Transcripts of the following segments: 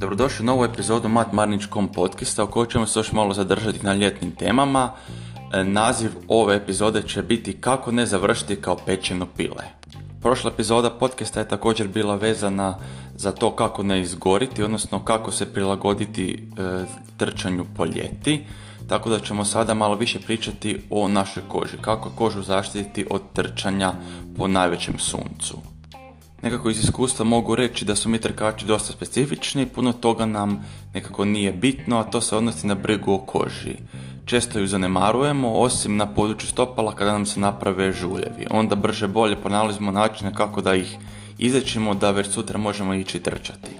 Dobrodošli u novu epizodu Mat Marničkom podcasta u kojoj ćemo se još malo zadržati na ljetnim temama. E, naziv ove epizode će biti Kako ne završiti kao pečeno pile. Prošla epizoda podcasta je također bila vezana za to kako ne izgoriti, odnosno kako se prilagoditi e, trčanju po ljeti. Tako da ćemo sada malo više pričati o našoj koži, kako kožu zaštititi od trčanja po najvećem suncu. Nekako iz iskustva mogu reći da su mi trkači dosta specifični, puno toga nam nekako nije bitno, a to se odnosi na brigu o koži. Često ju zanemarujemo, osim na području stopala kada nam se naprave žuljevi. Onda brže bolje ponalazimo načine kako da ih izrečimo da već sutra možemo ići trčati.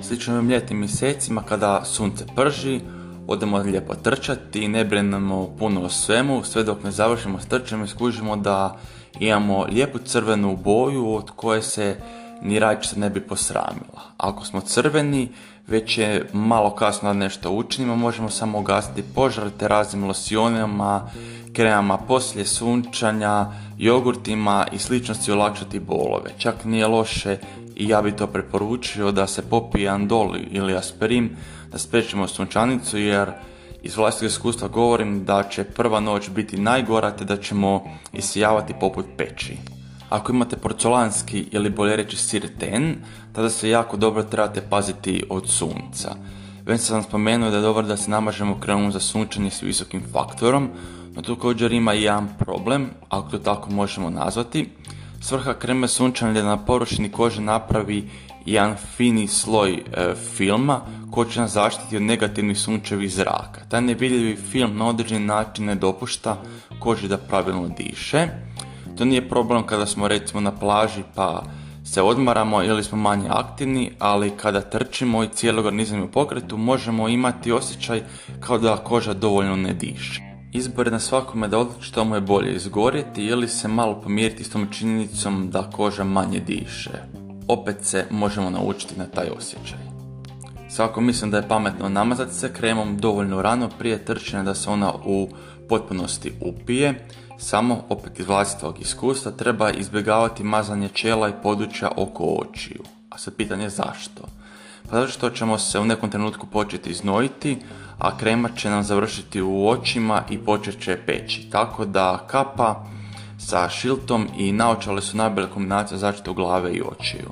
Slično je ljetnim mjesecima kada sunce prži, odemo lijepo trčati ne brinemo puno o svemu, sve dok ne završimo s trčanjem i skužimo da imamo lijepu crvenu boju od koje se ni rajčica ne bi posramila. Ako smo crveni, već je malo kasno da nešto učinimo, možemo samo ugasiti požar te raznim losionima, kremama poslije sunčanja, jogurtima i sličnosti olakšati bolove. Čak nije loše i ja bi to preporučio da se popije andol ili aspirin da spriječimo sunčanicu jer iz vlastnog iskustva govorim da će prva noć biti najgora te da ćemo isijavati poput peći. Ako imate porcelanski ili bolje reći sirten, tada se jako dobro trebate paziti od sunca. Već sam spomenuo da je dobro da se namažemo kremom za sunčanje s visokim faktorom, no također ima i jedan problem, ako to tako možemo nazvati. Svrha kreme sunčanja da na površini kože napravi jedan fini sloj e, filma koji će nas zaštiti od negativnih sunčevih zraka. Taj nevidljivi film na određeni način ne dopušta koži da pravilno diše. To nije problem kada smo recimo na plaži pa se odmaramo ili smo manje aktivni, ali kada trčimo i cijeli organizam u pokretu možemo imati osjećaj kao da koža dovoljno ne diše. Izbor je na svakome da odluči što mu je bolje izgorjeti ili se malo pomiriti s tom činjenicom da koža manje diše. Opet se možemo naučiti na taj osjećaj. Svako mislim da je pametno namazati se kremom dovoljno rano prije trčanja da se ona u potpunosti upije, samo opet iz vlastitog iskustva treba izbjegavati mazanje čela i područja oko očiju. A sad pitanje zašto? Pa zato što ćemo se u nekom trenutku početi znojiti, a krema će nam završiti u očima i počet će peći. Tako da kapa sa šiltom i naočale su najbolja kombinacija zaštitu glave i očiju.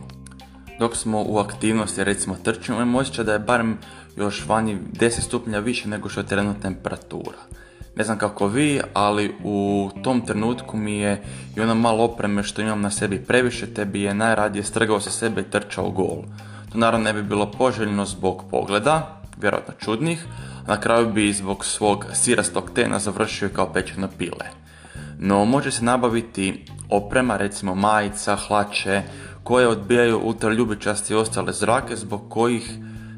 Dok smo u aktivnosti, recimo trčimo, imamo osjećaj da je barem još vani 10 stupnja više nego što je trenutna temperatura. Ne znam kako vi, ali u tom trenutku mi je i ono malo opreme što imam na sebi previše, te bi je najradije strgao sa sebe i trčao gol. To naravno ne bi bilo poželjno zbog pogleda, vjerojatno čudnih, a na kraju bi zbog svog sirastog tena završio kao pečeno pile. No može se nabaviti oprema, recimo majica, hlače, koje odbijaju ultraljubičasti i ostale zrake zbog kojih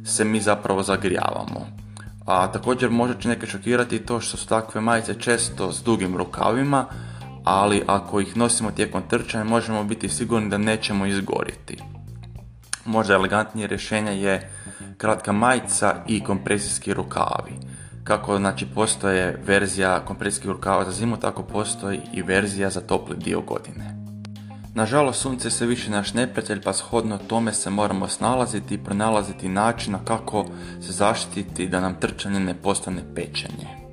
se mi zapravo zagrijavamo. A također može će neke šokirati to što su takve majice često s dugim rukavima, ali ako ih nosimo tijekom trčanja možemo biti sigurni da nećemo izgoriti. Možda elegantnije rješenje je kratka majica i kompresijski rukavi. Kako znači postoje verzija kompresijskih rukava za zimu, tako postoji i verzija za topli dio godine. Nažalost, sunce se više naš neprijatelj, pa shodno tome se moramo snalaziti i pronalaziti načina kako se zaštititi da nam trčanje ne postane pečenje.